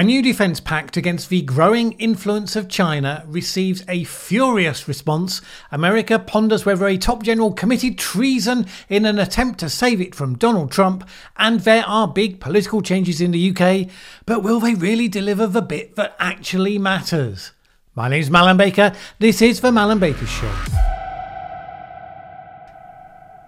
A new defence pact against the growing influence of China receives a furious response. America ponders whether a top general committed treason in an attempt to save it from Donald Trump, and there are big political changes in the UK, but will they really deliver the bit that actually matters? My name's Mallen Baker. This is the Mallen Baker Show.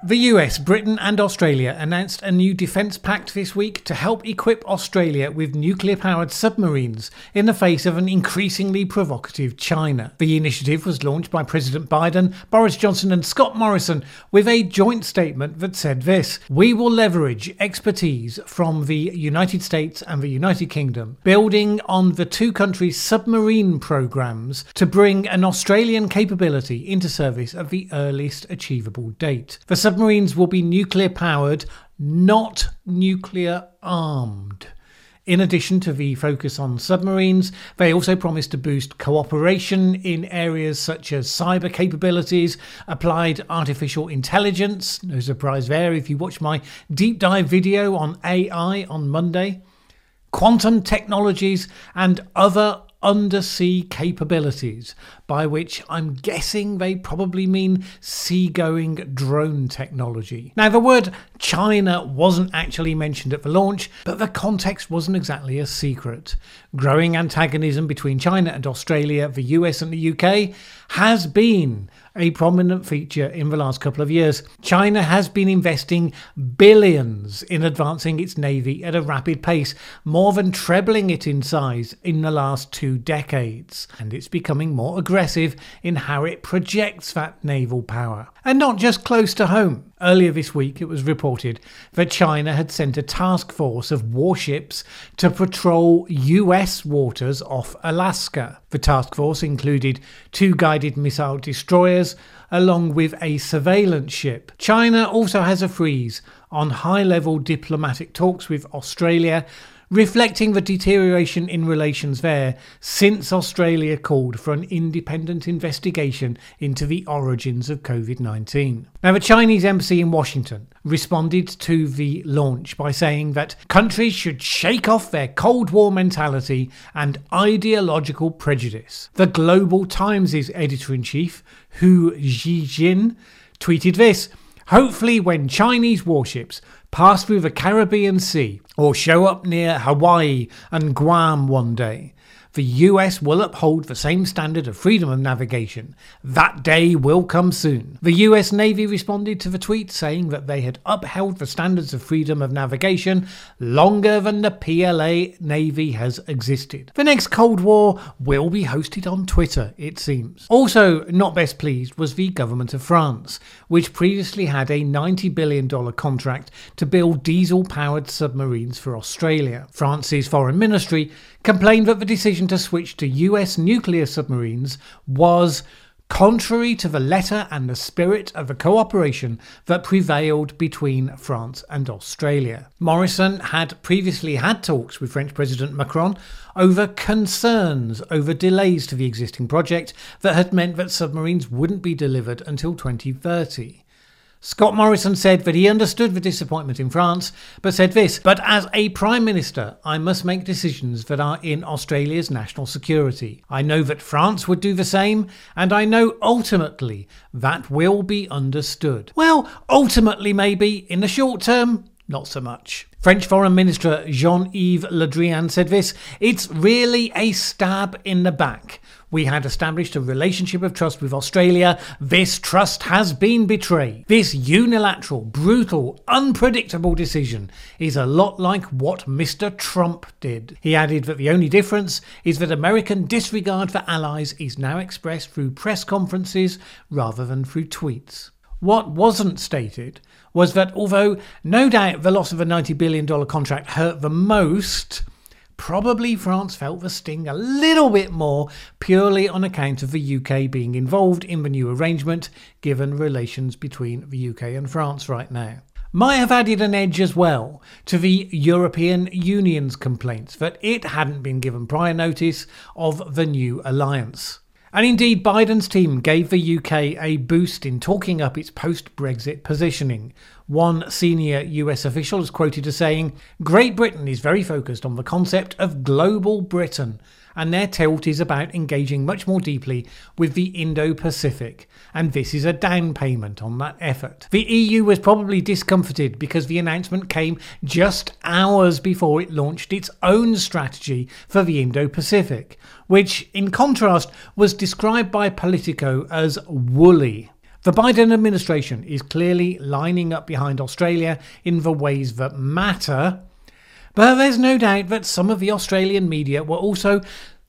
The US, Britain, and Australia announced a new defence pact this week to help equip Australia with nuclear powered submarines in the face of an increasingly provocative China. The initiative was launched by President Biden, Boris Johnson, and Scott Morrison with a joint statement that said this We will leverage expertise from the United States and the United Kingdom, building on the two countries' submarine programs to bring an Australian capability into service at the earliest achievable date. The submarines will be nuclear powered, not nuclear armed. In addition to the focus on submarines, they also promise to boost cooperation in areas such as cyber capabilities, applied artificial intelligence, no surprise there if you watch my deep dive video on AI on Monday, quantum technologies, and other undersea capabilities, by which I'm guessing they probably mean seagoing drone technology. Now, the word China wasn't actually mentioned at the launch, but the context wasn't exactly a secret. Growing antagonism between China and Australia, the US and the UK, has been a prominent feature in the last couple of years. China has been investing billions in advancing its navy at a rapid pace, more than trebling it in size in the last two decades, and it's becoming more aggressive in how it projects that naval power. And not just close to home. Earlier this week, it was reported that China had sent a task force of warships to patrol US waters off Alaska. The task force included two guided missile destroyers along with a surveillance ship. China also has a freeze on high level diplomatic talks with Australia reflecting the deterioration in relations there since Australia called for an independent investigation into the origins of COVID 19. Now, the Chinese embassy in Washington responded to the launch by saying that countries should shake off their Cold War mentality and ideological prejudice. The Global Times' editor in chief, Hu Xijin, tweeted this. Hopefully, when Chinese warships pass through the Caribbean Sea or show up near Hawaii and Guam one day, the US will uphold the same standard of freedom of navigation. That day will come soon. The US Navy responded to the tweet saying that they had upheld the standards of freedom of navigation longer than the PLA Navy has existed. The next Cold War will be hosted on Twitter, it seems. Also, not best pleased was the government of France, which previously had a $90 billion contract to build diesel powered submarines for Australia. France's foreign ministry complained that the decision to switch to US nuclear submarines was contrary to the letter and the spirit of the cooperation that prevailed between France and Australia. Morrison had previously had talks with French President Macron over concerns over delays to the existing project that had meant that submarines wouldn't be delivered until 2030. Scott Morrison said that he understood the disappointment in France, but said this But as a Prime Minister, I must make decisions that are in Australia's national security. I know that France would do the same, and I know ultimately that will be understood. Well, ultimately, maybe. In the short term, not so much. French Foreign Minister Jean Yves Le Drian said this It's really a stab in the back. We had established a relationship of trust with Australia. This trust has been betrayed. This unilateral, brutal, unpredictable decision is a lot like what Mr. Trump did. He added that the only difference is that American disregard for allies is now expressed through press conferences rather than through tweets. What wasn't stated was that although no doubt the loss of a $90 billion contract hurt the most, Probably France felt the sting a little bit more purely on account of the UK being involved in the new arrangement, given relations between the UK and France right now. Might have added an edge as well to the European Union's complaints that it hadn't been given prior notice of the new alliance. And indeed, Biden's team gave the UK a boost in talking up its post Brexit positioning. One senior US official is quoted as saying Great Britain is very focused on the concept of global Britain and their tilt is about engaging much more deeply with the Indo Pacific, and this is a down payment on that effort. The EU was probably discomforted because the announcement came just hours before it launched its own strategy for the Indo Pacific, which, in contrast, was described by Politico as woolly. The Biden administration is clearly lining up behind Australia in the ways that matter but there's no doubt that some of the Australian media were also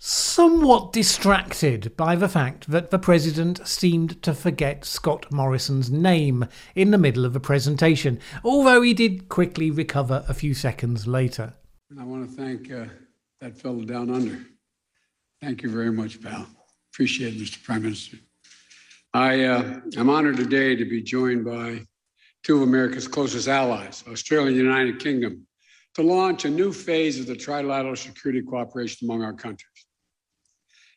somewhat distracted by the fact that the president seemed to forget Scott Morrison's name in the middle of the presentation, although he did quickly recover a few seconds later. I want to thank uh, that fellow down under. Thank you very much, pal. Appreciate it, Mr. Prime Minister. I uh, am honored today to be joined by two of America's closest allies, Australia and the United Kingdom, to launch a new phase of the trilateral security cooperation among our countries.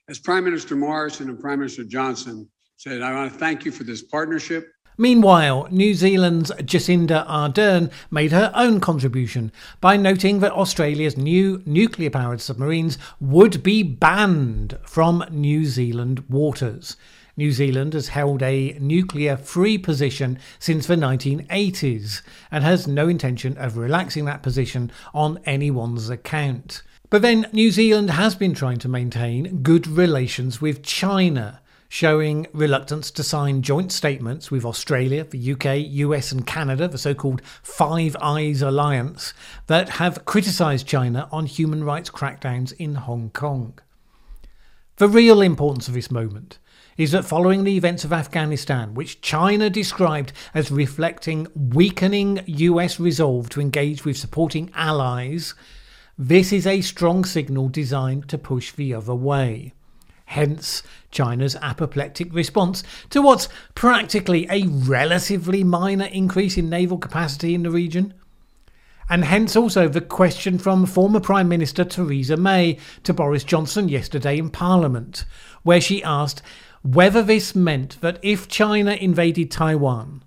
As Prime Minister Morrison and Prime Minister Johnson said, I want to thank you for this partnership. Meanwhile, New Zealand's Jacinda Ardern made her own contribution by noting that Australia's new nuclear powered submarines would be banned from New Zealand waters. New Zealand has held a nuclear free position since the 1980s and has no intention of relaxing that position on anyone's account. But then New Zealand has been trying to maintain good relations with China, showing reluctance to sign joint statements with Australia, the UK, US, and Canada, the so called Five Eyes Alliance, that have criticised China on human rights crackdowns in Hong Kong. The real importance of this moment is that following the events of Afghanistan, which China described as reflecting weakening US resolve to engage with supporting allies, this is a strong signal designed to push the other way. Hence, China's apoplectic response to what's practically a relatively minor increase in naval capacity in the region. And hence also the question from former Prime Minister Theresa May to Boris Johnson yesterday in Parliament, where she asked whether this meant that if China invaded Taiwan,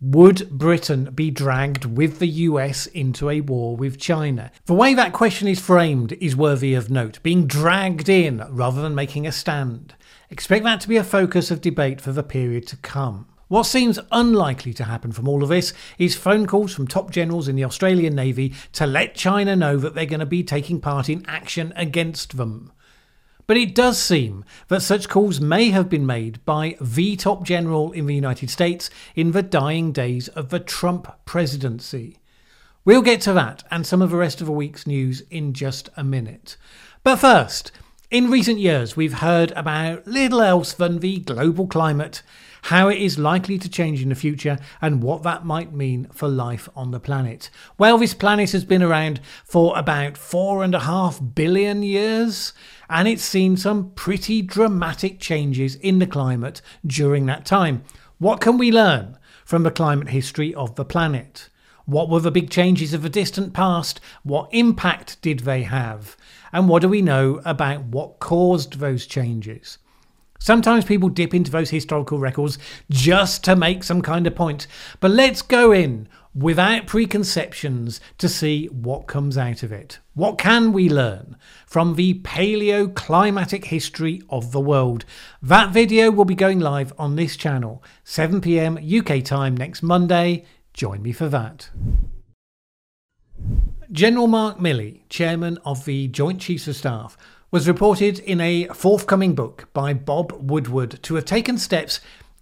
would Britain be dragged with the US into a war with China? The way that question is framed is worthy of note, being dragged in rather than making a stand. Expect that to be a focus of debate for the period to come. What seems unlikely to happen from all of this is phone calls from top generals in the Australian Navy to let China know that they're going to be taking part in action against them. But it does seem that such calls may have been made by the top general in the United States in the dying days of the Trump presidency. We'll get to that and some of the rest of the week's news in just a minute. But first, in recent years, we've heard about little else than the global climate, how it is likely to change in the future, and what that might mean for life on the planet. Well, this planet has been around for about four and a half billion years and it's seen some pretty dramatic changes in the climate during that time. What can we learn from the climate history of the planet? What were the big changes of the distant past? What impact did they have? And what do we know about what caused those changes? Sometimes people dip into those historical records just to make some kind of point. But let's go in without preconceptions to see what comes out of it. What can we learn from the paleoclimatic history of the world? That video will be going live on this channel, 7 pm UK time next Monday. Join me for that. General Mark Milley, chairman of the Joint Chiefs of Staff, was reported in a forthcoming book by Bob Woodward to have taken steps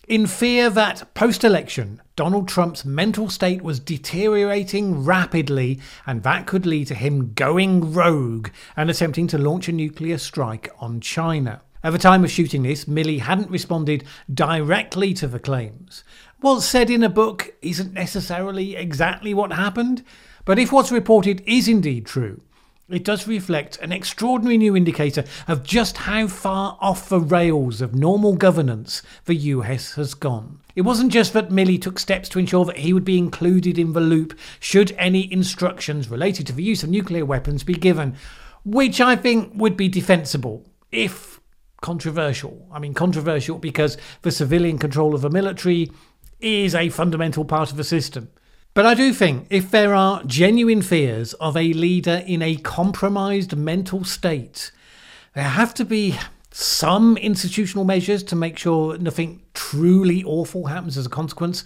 in fear that post election, Donald Trump's mental state was deteriorating rapidly, and that could lead to him going rogue and attempting to launch a nuclear strike on China. At the time of shooting this, Milley hadn't responded directly to the claims. What's said in a book isn't necessarily exactly what happened, but if what's reported is indeed true, it does reflect an extraordinary new indicator of just how far off the rails of normal governance the US has gone. It wasn't just that Milley took steps to ensure that he would be included in the loop should any instructions related to the use of nuclear weapons be given, which I think would be defensible if controversial. I mean, controversial because the civilian control of the military is a fundamental part of the system. But I do think if there are genuine fears of a leader in a compromised mental state, there have to be some institutional measures to make sure nothing truly awful happens as a consequence.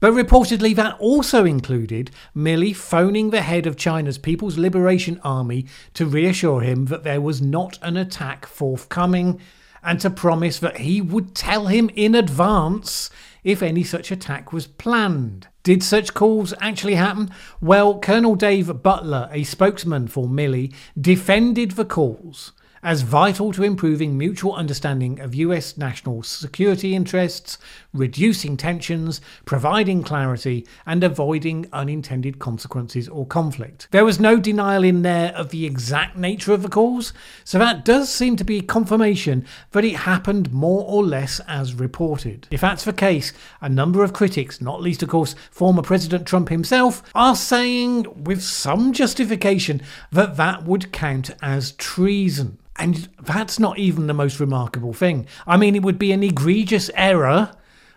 But reportedly, that also included Milley phoning the head of China's People's Liberation Army to reassure him that there was not an attack forthcoming and to promise that he would tell him in advance if any such attack was planned. Did such calls actually happen? Well, Colonel Dave Butler, a spokesman for Milley, defended the calls as vital to improving mutual understanding of US national security interests, reducing tensions, providing clarity, and avoiding unintended consequences or conflict. There was no denial in there of the exact nature of the calls, so that does seem to be confirmation that it happened more or less as reported. If that's the case, a number of critics, not least of course former President Trump himself, are saying with some justification that that would count as treason. And that's not even the most remarkable thing. I mean, it would be an egregious error,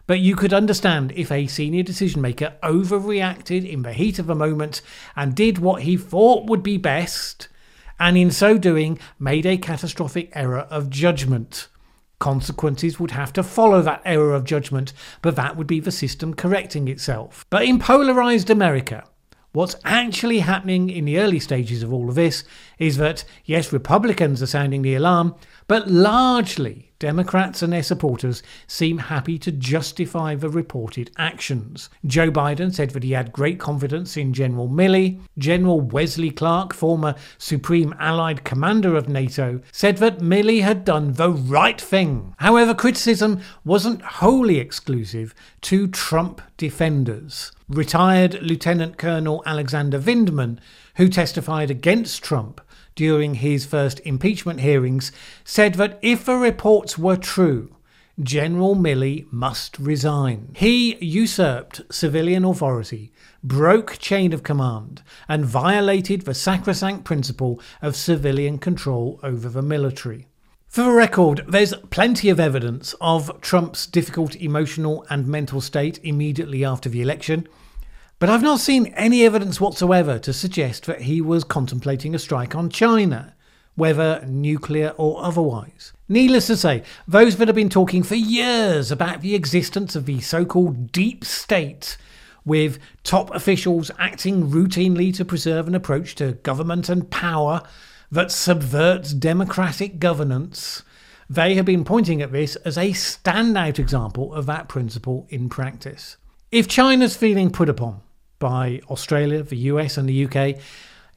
but you could understand if a senior decision maker overreacted in the heat of a moment and did what he thought would be best, and in so doing made a catastrophic error of judgment. Consequences would have to follow that error of judgment, but that would be the system correcting itself. But in polarized America, What's actually happening in the early stages of all of this is that, yes, Republicans are sounding the alarm, but largely Democrats and their supporters seem happy to justify the reported actions. Joe Biden said that he had great confidence in General Milley. General Wesley Clark, former Supreme Allied Commander of NATO, said that Milley had done the right thing. However, criticism wasn't wholly exclusive to Trump defenders retired Lieutenant Colonel Alexander Vindman, who testified against Trump during his first impeachment hearings, said that if the reports were true, General Milley must resign. He usurped civilian authority, broke chain of command, and violated the sacrosanct principle of civilian control over the military. For the record, there's plenty of evidence of Trump's difficult emotional and mental state immediately after the election. But I've not seen any evidence whatsoever to suggest that he was contemplating a strike on China, whether nuclear or otherwise. Needless to say, those that have been talking for years about the existence of the so called deep state, with top officials acting routinely to preserve an approach to government and power that subverts democratic governance, they have been pointing at this as a standout example of that principle in practice. If China's feeling put upon, by Australia, the US, and the UK,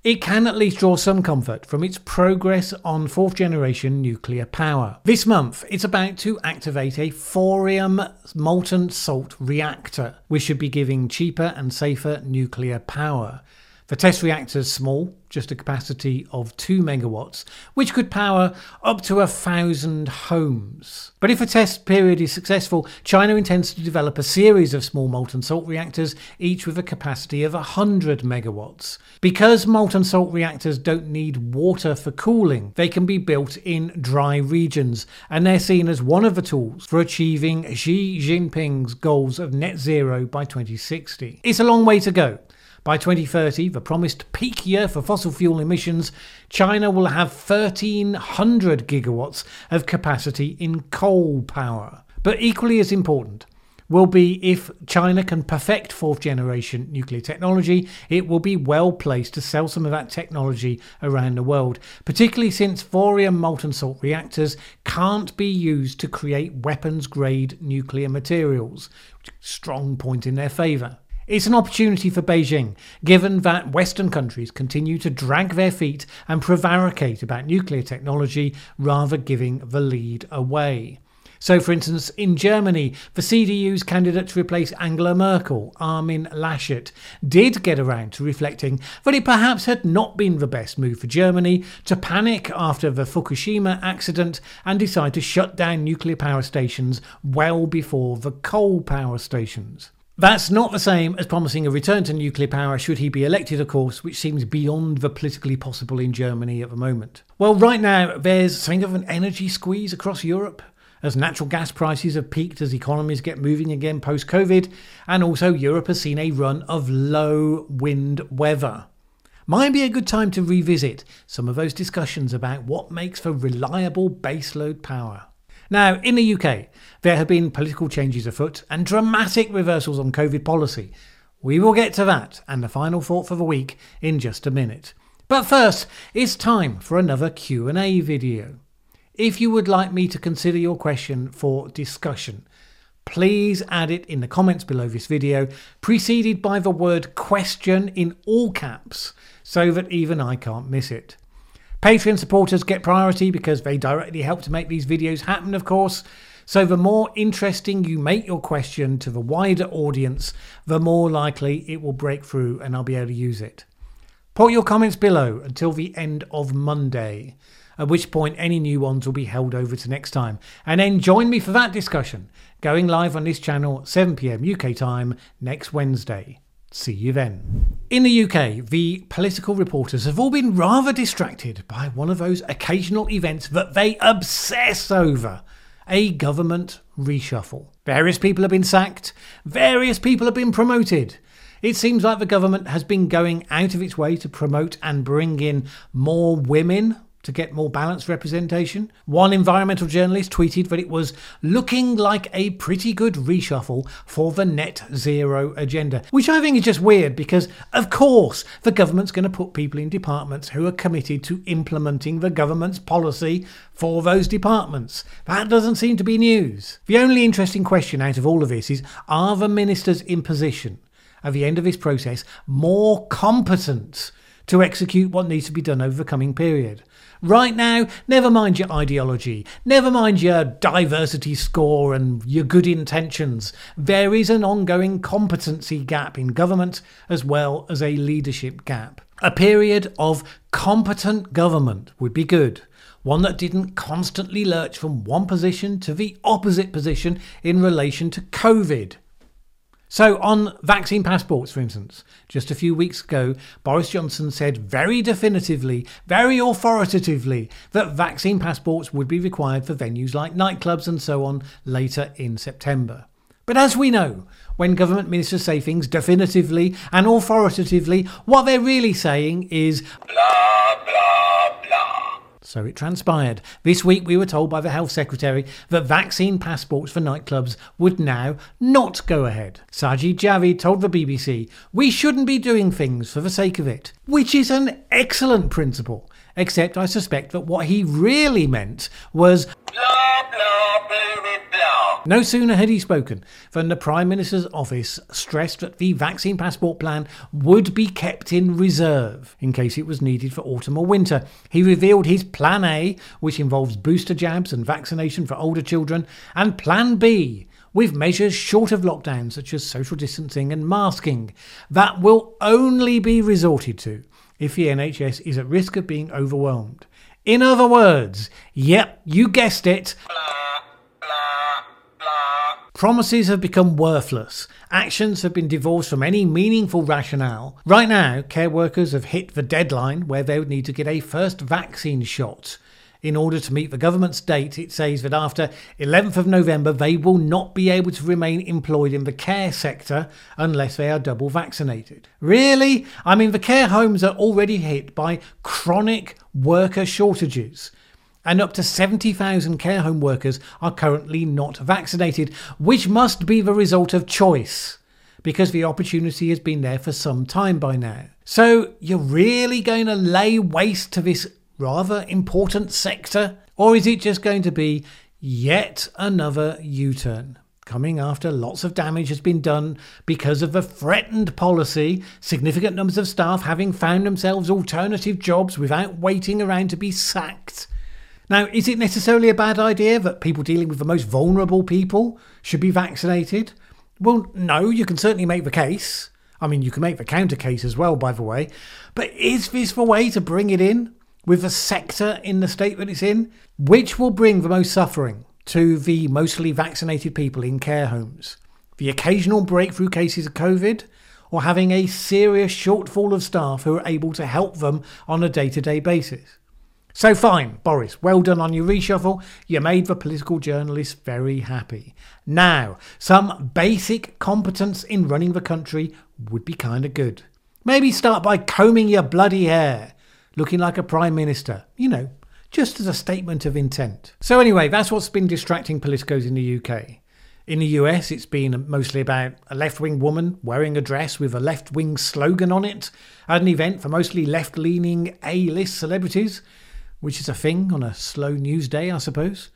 it can at least draw some comfort from its progress on fourth generation nuclear power. This month, it's about to activate a thorium molten salt reactor, which should be giving cheaper and safer nuclear power. The test reactor is small, just a capacity of 2 megawatts, which could power up to a thousand homes. But if a test period is successful, China intends to develop a series of small molten salt reactors, each with a capacity of 100 megawatts. Because molten salt reactors don't need water for cooling, they can be built in dry regions, and they're seen as one of the tools for achieving Xi Jinping's goals of net zero by 2060. It's a long way to go. By 2030, the promised peak year for fossil fuel emissions, China will have 1,300 gigawatts of capacity in coal power. But equally as important, will be if China can perfect fourth generation nuclear technology, it will be well placed to sell some of that technology around the world, particularly since thorium molten salt reactors can't be used to create weapons grade nuclear materials. Strong point in their favour. It's an opportunity for Beijing, given that Western countries continue to drag their feet and prevaricate about nuclear technology rather giving the lead away. So, for instance, in Germany, the CDU's candidate to replace Angela Merkel, Armin Laschet, did get around to reflecting that it perhaps had not been the best move for Germany to panic after the Fukushima accident and decide to shut down nuclear power stations well before the coal power stations. That's not the same as promising a return to nuclear power should he be elected, of course, which seems beyond the politically possible in Germany at the moment. Well, right now, there's something of an energy squeeze across Europe as natural gas prices have peaked as economies get moving again post COVID, and also Europe has seen a run of low wind weather. Might be a good time to revisit some of those discussions about what makes for reliable baseload power. Now, in the UK, there have been political changes afoot and dramatic reversals on COVID policy. We will get to that and the final thought for the week in just a minute. But first, it's time for another Q&A video. If you would like me to consider your question for discussion, please add it in the comments below this video, preceded by the word question in all caps, so that even I can't miss it. Patreon supporters get priority because they directly help to make these videos happen, of course. So, the more interesting you make your question to the wider audience, the more likely it will break through and I'll be able to use it. Put your comments below until the end of Monday, at which point any new ones will be held over to next time. And then join me for that discussion, going live on this channel 7pm UK time next Wednesday. See you then. In the UK, the political reporters have all been rather distracted by one of those occasional events that they obsess over a government reshuffle. Various people have been sacked, various people have been promoted. It seems like the government has been going out of its way to promote and bring in more women to get more balanced representation. One environmental journalist tweeted that it was looking like a pretty good reshuffle for the net zero agenda, which I think is just weird because, of course, the government's going to put people in departments who are committed to implementing the government's policy for those departments. That doesn't seem to be news. The only interesting question out of all of this is are the ministers in position at the end of this process more competent to execute what needs to be done over the coming period? Right now, never mind your ideology, never mind your diversity score and your good intentions. There is an ongoing competency gap in government as well as a leadership gap. A period of competent government would be good. One that didn't constantly lurch from one position to the opposite position in relation to COVID. So, on vaccine passports, for instance, just a few weeks ago, Boris Johnson said very definitively, very authoritatively, that vaccine passports would be required for venues like nightclubs and so on later in September. But as we know, when government ministers say things definitively and authoritatively, what they're really saying is blah, blah. So it transpired. This week we were told by the Health Secretary that vaccine passports for nightclubs would now not go ahead. Sajid Javid told the BBC, We shouldn't be doing things for the sake of it, which is an excellent principle. Except I suspect that what he really meant was. No sooner had he spoken than the Prime Minister's office stressed that the vaccine passport plan would be kept in reserve in case it was needed for autumn or winter. He revealed his Plan A, which involves booster jabs and vaccination for older children, and Plan B, with measures short of lockdown, such as social distancing and masking, that will only be resorted to if the NHS is at risk of being overwhelmed. In other words, yep, you guessed it. Promises have become worthless. Actions have been divorced from any meaningful rationale. Right now, care workers have hit the deadline where they would need to get a first vaccine shot. In order to meet the government's date, it says that after 11th of November, they will not be able to remain employed in the care sector unless they are double vaccinated. Really? I mean, the care homes are already hit by chronic worker shortages and up to 70,000 care home workers are currently not vaccinated, which must be the result of choice because the opportunity has been there for some time by now. So, you're really going to lay waste to this rather important sector? Or is it just going to be yet another U turn? Coming after lots of damage has been done because of a threatened policy, significant numbers of staff having found themselves alternative jobs without waiting around to be sacked. Now, is it necessarily a bad idea that people dealing with the most vulnerable people should be vaccinated? Well, no, you can certainly make the case. I mean, you can make the counter case as well, by the way. But is this the way to bring it in? With the sector in the state that it's in, which will bring the most suffering to the mostly vaccinated people in care homes. the occasional breakthrough cases of COVID, or having a serious shortfall of staff who are able to help them on a day to day basis. So fine, Boris, well done on your reshuffle. You made the political journalists very happy. Now, some basic competence in running the country would be kind of good. Maybe start by combing your bloody hair, looking like a prime minister, you know, just as a statement of intent. So anyway, that's what's been distracting politicos in the UK. In the US, it's been mostly about a left wing woman wearing a dress with a left wing slogan on it at an event for mostly left leaning A list celebrities, which is a thing on a slow news day, I suppose.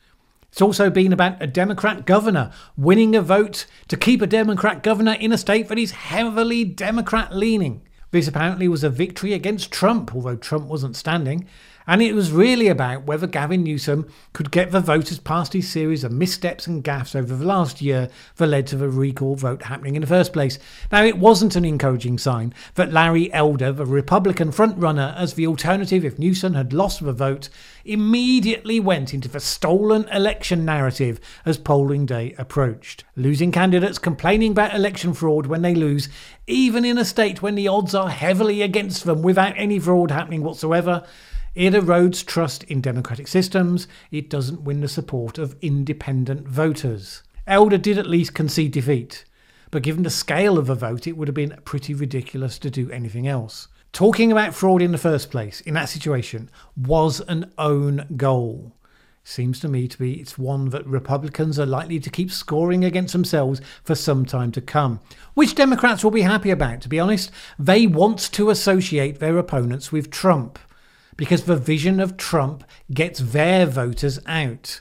It's also been about a Democrat governor winning a vote to keep a Democrat governor in a state that is heavily Democrat leaning. This apparently was a victory against Trump, although Trump wasn't standing, and it was really about whether Gavin Newsom could get the voters past his series of missteps and gaffes over the last year that led to the recall vote happening in the first place. Now, it wasn't an encouraging sign that Larry Elder, the Republican frontrunner as the alternative if Newsom had lost the vote, immediately went into the stolen election narrative as polling day approached. Losing candidates complaining about election fraud when they lose, even in a state when the odds are heavily against them without any fraud happening whatsoever, it erodes trust in democratic systems. It doesn't win the support of independent voters. Elder did at least concede defeat, but given the scale of the vote, it would have been pretty ridiculous to do anything else. Talking about fraud in the first place, in that situation, was an own goal. Seems to me to be it's one that Republicans are likely to keep scoring against themselves for some time to come. Which Democrats will be happy about, to be honest. They want to associate their opponents with Trump because the vision of Trump gets their voters out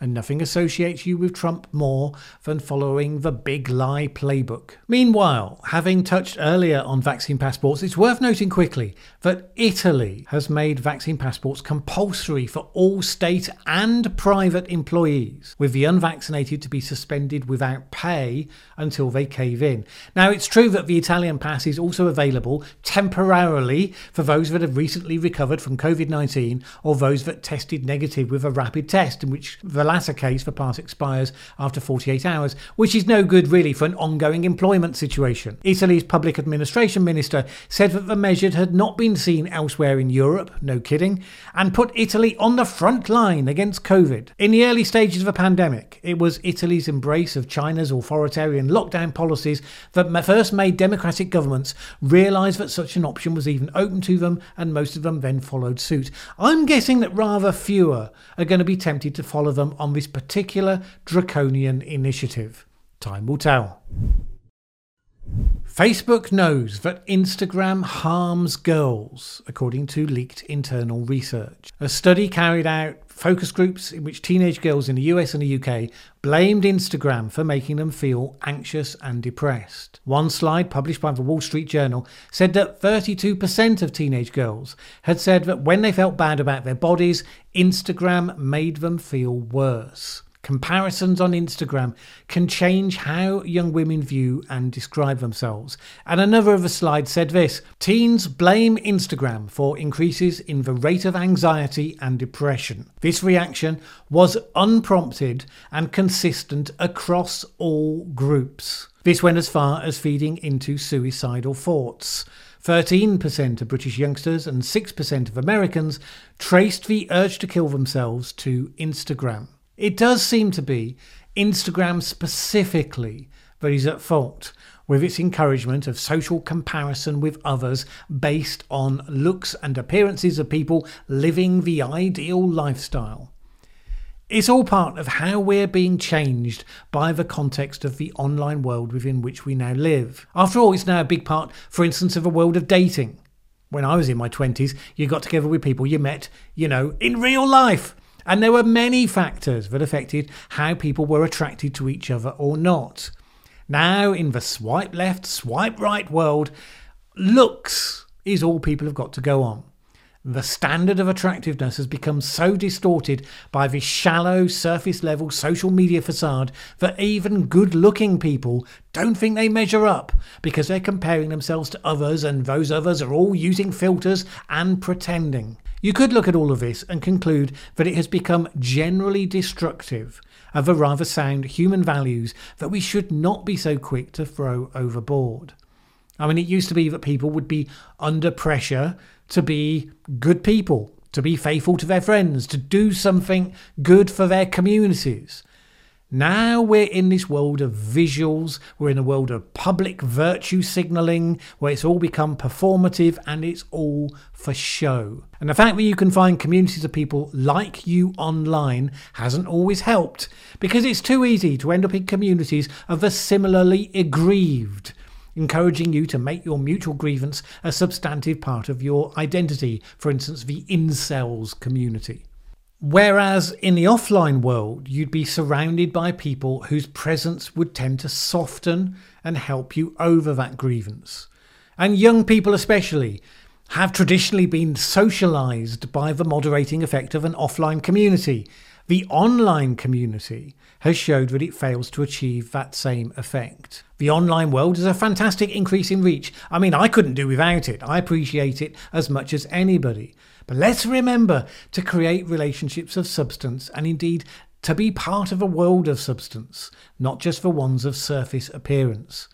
and nothing associates you with Trump more than following the big lie playbook. Meanwhile, having touched earlier on vaccine passports, it's worth noting quickly that Italy has made vaccine passports compulsory for all state and private employees, with the unvaccinated to be suspended without pay until they cave in. Now, it's true that the Italian pass is also available temporarily for those that have recently recovered from COVID 19 or those that tested negative with a rapid test, in which the latter case for pass expires after 48 hours, which is no good really for an ongoing employment situation. Italy's public administration minister said that the measure had not been seen elsewhere in Europe, no kidding, and put Italy on the front line against COVID. In the early stages of the pandemic, it was Italy's embrace of China's authoritarian lockdown policies that first made democratic governments realise that such an option was even open to them, and most of them then followed suit. I'm guessing that rather fewer are going to be tempted to follow them on this particular draconian initiative. Time will tell. Facebook knows that Instagram harms girls, according to leaked internal research. A study carried out focus groups in which teenage girls in the US and the UK blamed Instagram for making them feel anxious and depressed. One slide published by the Wall Street Journal said that 32% of teenage girls had said that when they felt bad about their bodies, Instagram made them feel worse. Comparisons on Instagram can change how young women view and describe themselves. And another of the slides said this Teens blame Instagram for increases in the rate of anxiety and depression. This reaction was unprompted and consistent across all groups. This went as far as feeding into suicidal thoughts. 13% of British youngsters and 6% of Americans traced the urge to kill themselves to Instagram. It does seem to be Instagram specifically that is at fault with its encouragement of social comparison with others based on looks and appearances of people living the ideal lifestyle. It's all part of how we're being changed by the context of the online world within which we now live. After all, it's now a big part, for instance, of a world of dating. When I was in my 20s, you got together with people you met, you know, in real life. And there were many factors that affected how people were attracted to each other or not. Now, in the swipe left, swipe right world, looks is all people have got to go on. The standard of attractiveness has become so distorted by this shallow, surface level social media facade that even good looking people don't think they measure up because they're comparing themselves to others and those others are all using filters and pretending. You could look at all of this and conclude that it has become generally destructive of the rather sound human values that we should not be so quick to throw overboard. I mean, it used to be that people would be under pressure to be good people, to be faithful to their friends, to do something good for their communities. Now we're in this world of visuals, we're in a world of public virtue signalling, where it's all become performative and it's all for show. And the fact that you can find communities of people like you online hasn't always helped, because it's too easy to end up in communities of the similarly aggrieved, encouraging you to make your mutual grievance a substantive part of your identity, for instance, the incels community. Whereas in the offline world, you'd be surrounded by people whose presence would tend to soften and help you over that grievance. And young people, especially, have traditionally been socialized by the moderating effect of an offline community. The online community has showed that it fails to achieve that same effect. The online world is a fantastic increase in reach. I mean, I couldn't do without it. I appreciate it as much as anybody. But let's remember to create relationships of substance and indeed to be part of a world of substance, not just for ones of surface appearance.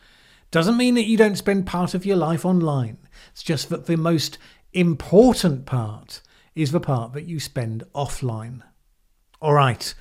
Doesn't mean that you don't spend part of your life online. It's just that the most important part is the part that you spend offline. All right.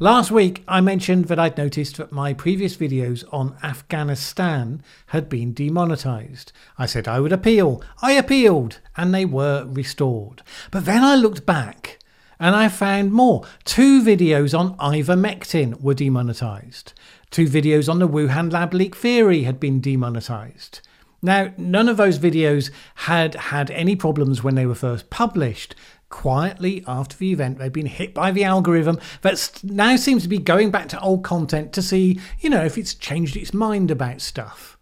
Last week, I mentioned that I'd noticed that my previous videos on Afghanistan had been demonetized. I said I would appeal. I appealed, and they were restored. But then I looked back and I found more. Two videos on ivermectin were demonetized. Two videos on the Wuhan lab leak theory had been demonetized. Now, none of those videos had had any problems when they were first published, quietly after the event they've been hit by the algorithm that now seems to be going back to old content to see you know if it's changed its mind about stuff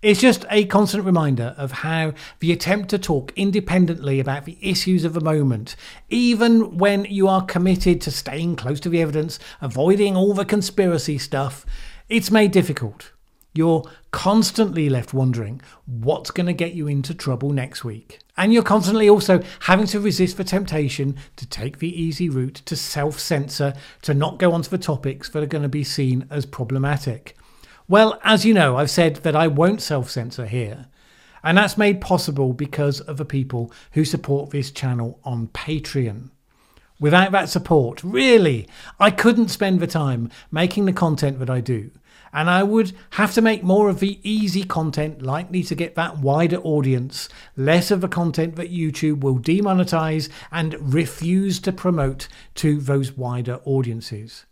it's just a constant reminder of how the attempt to talk independently about the issues of the moment, even when you are committed to staying close to the evidence, avoiding all the conspiracy stuff, it's made difficult. You're constantly left wondering what's going to get you into trouble next week. And you're constantly also having to resist the temptation to take the easy route, to self censor, to not go onto the topics that are going to be seen as problematic. Well, as you know, I've said that I won't self censor here. And that's made possible because of the people who support this channel on Patreon. Without that support, really, I couldn't spend the time making the content that I do and I would have to make more of the easy content likely to get that wider audience, less of the content that YouTube will demonetize and refuse to promote to those wider audiences.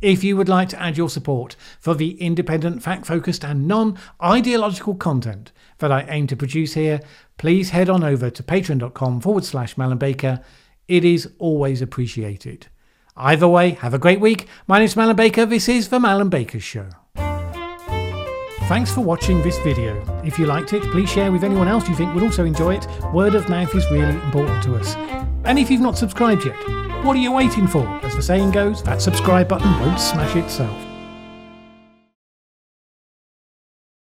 If you would like to add your support for the independent, fact focused, and non ideological content that I aim to produce here, please head on over to patreon.com forward slash Mallen Baker. It is always appreciated. Either way, have a great week. My name is Mallen Baker. This is The Mallen Baker Show. Thanks for watching this video. If you liked it, please share with anyone else you think would also enjoy it. Word of mouth is really important to us. And if you've not subscribed yet, what are you waiting for? As the saying goes, that subscribe button won't smash itself.